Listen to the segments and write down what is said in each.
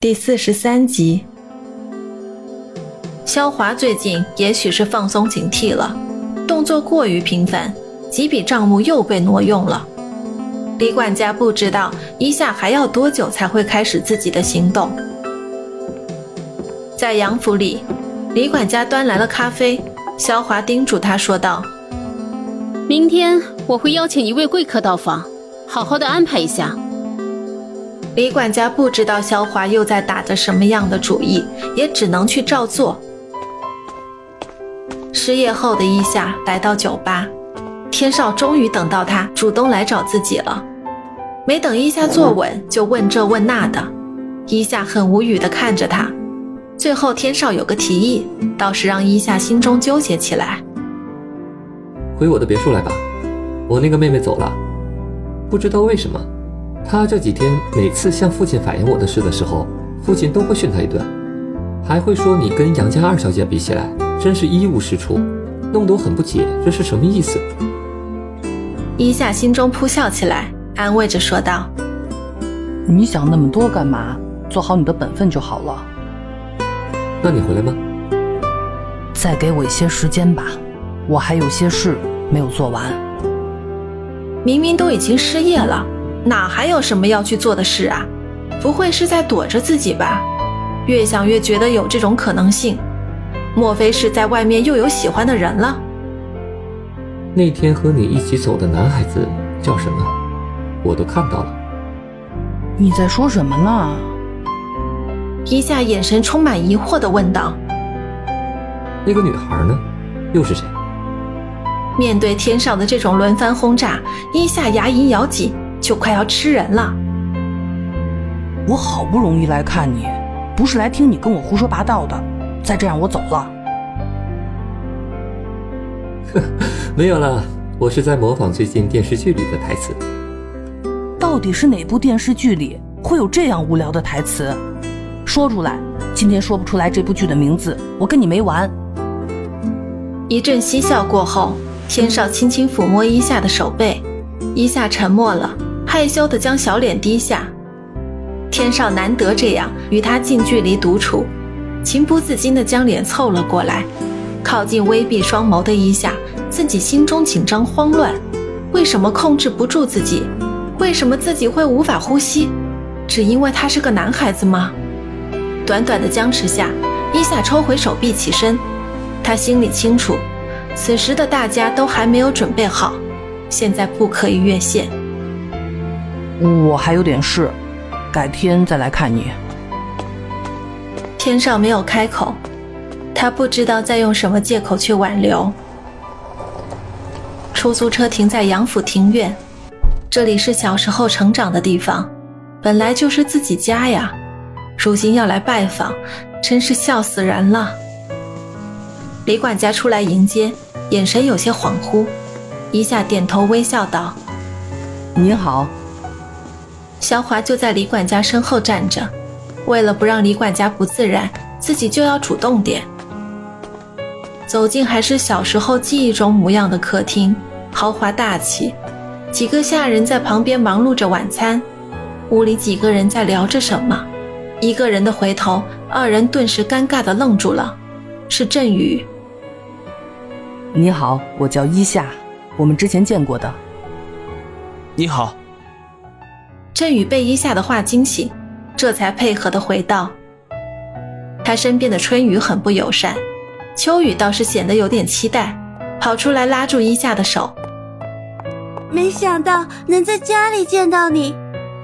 第四十三集，肖华最近也许是放松警惕了，动作过于频繁，几笔账目又被挪用了。李管家不知道一下还要多久才会开始自己的行动。在杨府里，李管家端来了咖啡，肖华叮嘱他说道：“明天我会邀请一位贵客到访，好好的安排一下。”李管家不知道萧华又在打着什么样的主意，也只能去照做。失业后的伊夏来到酒吧，天少终于等到他主动来找自己了。没等伊夏坐稳，就问这问那的。伊夏很无语地看着他。最后天少有个提议，倒是让伊夏心中纠结起来。回我的别墅来吧，我那个妹妹走了，不知道为什么。他这几天每次向父亲反映我的事的时候，父亲都会训他一顿，还会说你跟杨家二小姐比起来，真是一无是处，弄得我很不解，这是什么意思？伊夏心中扑笑起来，安慰着说道：“你想那么多干嘛？做好你的本分就好了。”那你回来吗？再给我一些时间吧，我还有些事没有做完。明明都已经失业了。哪还有什么要去做的事啊？不会是在躲着自己吧？越想越觉得有这种可能性，莫非是在外面又有喜欢的人了？那天和你一起走的男孩子叫什么？我都看到了。你在说什么呢？一下眼神充满疑惑的问道：“那个女孩呢？又是谁？”面对天上的这种轮番轰炸，一下牙龈咬紧。就快要吃人了！我好不容易来看你，不是来听你跟我胡说八道的。再这样，我走了。呵，没有了，我是在模仿最近电视剧里的台词。到底是哪部电视剧里会有这样无聊的台词？说出来！今天说不出来这部剧的名字，我跟你没完！一阵嬉笑过后，天少轻轻抚摸伊夏的手背，伊夏沉默了。害羞地将小脸低下，天少难得这样与他近距离独处，情不自禁地将脸凑了过来，靠近微闭双眸的一下，自己心中紧张慌乱，为什么控制不住自己？为什么自己会无法呼吸？只因为他是个男孩子吗？短短的僵持下，伊夏抽回手臂起身，他心里清楚，此时的大家都还没有准备好，现在不可以越线。我还有点事，改天再来看你。天少没有开口，他不知道再用什么借口去挽留。出租车停在杨府庭院，这里是小时候成长的地方，本来就是自己家呀。如今要来拜访，真是笑死人了。李管家出来迎接，眼神有些恍惚，一下点头微笑道：“你好。”肖华就在李管家身后站着，为了不让李管家不自然，自己就要主动点。走进还是小时候记忆中模样的客厅，豪华大气，几个下人在旁边忙碌着晚餐。屋里几个人在聊着什么？一个人的回头，二人顿时尴尬的愣住了。是振宇。你好，我叫伊夏，我们之前见过的。你好。振宇被伊夏的话惊醒，这才配合的回道：“他身边的春雨很不友善，秋雨倒是显得有点期待，跑出来拉住伊夏的手。没想到能在家里见到你，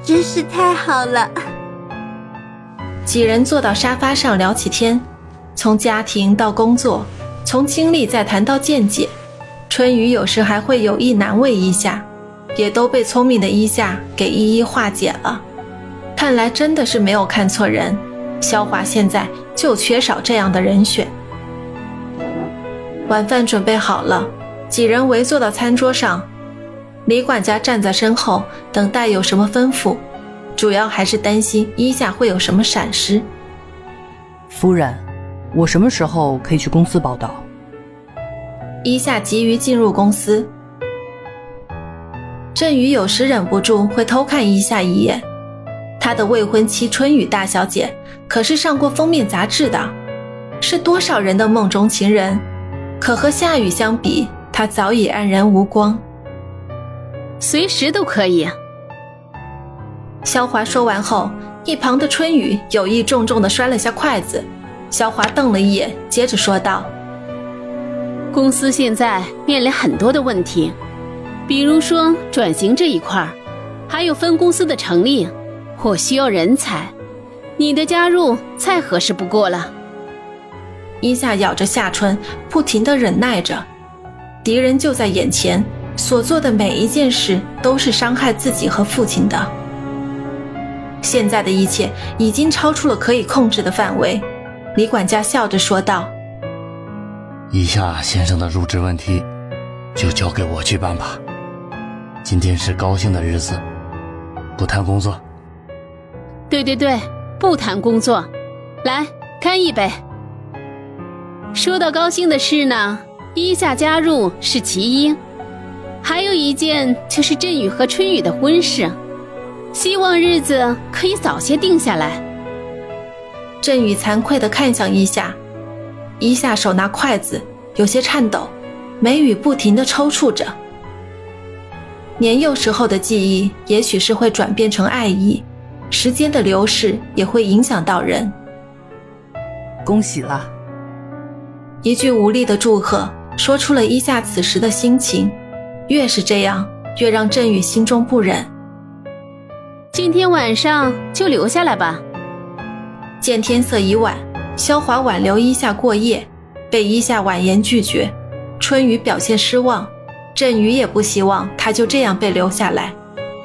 真是太好了。”几人坐到沙发上聊起天，从家庭到工作，从经历再谈到见解，春雨有时还会有意难为伊夏。也都被聪明的伊夏给一一化解了。看来真的是没有看错人，萧华现在就缺少这样的人选。晚饭准备好了，几人围坐到餐桌上，李管家站在身后等待有什么吩咐，主要还是担心伊夏会有什么闪失。夫人，我什么时候可以去公司报道？伊夏急于进入公司。振宇有时忍不住会偷看一下一眼，他的未婚妻春雨大小姐可是上过封面杂志的，是多少人的梦中情人。可和夏雨相比，她早已黯然无光。随时都可以。萧华说完后，一旁的春雨有意重重地摔了下筷子。萧华瞪了一眼，接着说道：“公司现在面临很多的问题，比如说转型这一块还有分公司的成立，我需要人才，你的加入再合适不过了。”伊夏咬着下唇，不停的忍耐着。敌人就在眼前，所做的每一件事都是伤害自己和父亲的。现在的一切已经超出了可以控制的范围。李管家笑着说道：“伊夏先生的入职问题，就交给我去办吧。今天是高兴的日子，不谈工作。”“对对对，不谈工作。来，干一杯。”说到高兴的事呢，伊夏加入是其一，还有一件就是振宇和春雨的婚事，希望日子可以早些定下来。振宇惭愧的看向伊夏，伊夏手拿筷子，有些颤抖，眉宇不停的抽搐着。年幼时候的记忆，也许是会转变成爱意，时间的流逝也会影响到人。恭喜了。一句无力的祝贺，说出了伊夏此时的心情。越是这样，越让振宇心中不忍。今天晚上就留下来吧。见天色已晚，萧华挽留伊夏过夜，被伊夏婉言拒绝。春雨表现失望，振宇也不希望他就这样被留下来，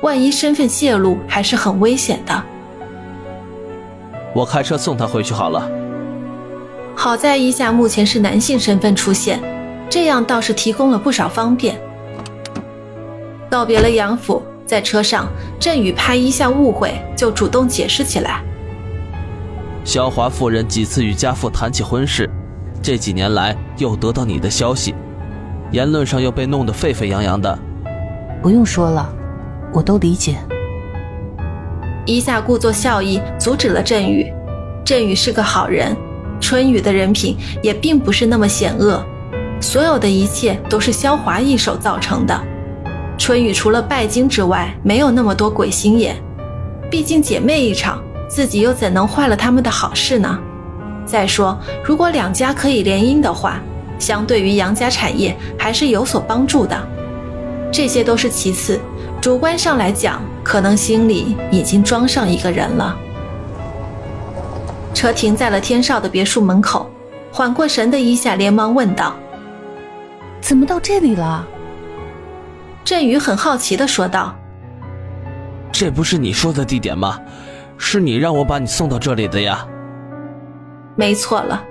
万一身份泄露，还是很危险的。我开车送他回去好了。好在伊夏目前是男性身份出现，这样倒是提供了不少方便。告别了杨府，在车上，振宇怕伊夏误会，就主动解释起来。萧华夫人几次与家父谈起婚事，这几年来又得到你的消息，言论上又被弄得沸沸扬扬的。不用说了，我都理解。伊夏故作笑意阻止了振宇，振宇是个好人。春雨的人品也并不是那么险恶，所有的一切都是萧华一手造成的。春雨除了拜金之外，没有那么多鬼心眼。毕竟姐妹一场，自己又怎能坏了他们的好事呢？再说，如果两家可以联姻的话，相对于杨家产业还是有所帮助的。这些都是其次，主观上来讲，可能心里已经装上一个人了。车停在了天少的别墅门口，缓过神的伊夏连忙问道：“怎么到这里了？”振宇很好奇的说道：“这不是你说的地点吗？是你让我把你送到这里的呀。”没错了，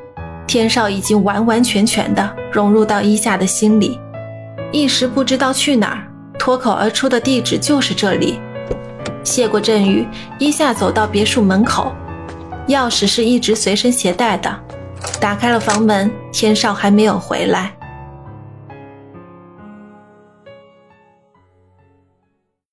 天少已经完完全全的融入到伊夏的心里，一时不知道去哪儿，脱口而出的地址就是这里。谢过振宇，伊夏走到别墅门口。钥匙是一直随身携带的，打开了房门，天少还没有回来。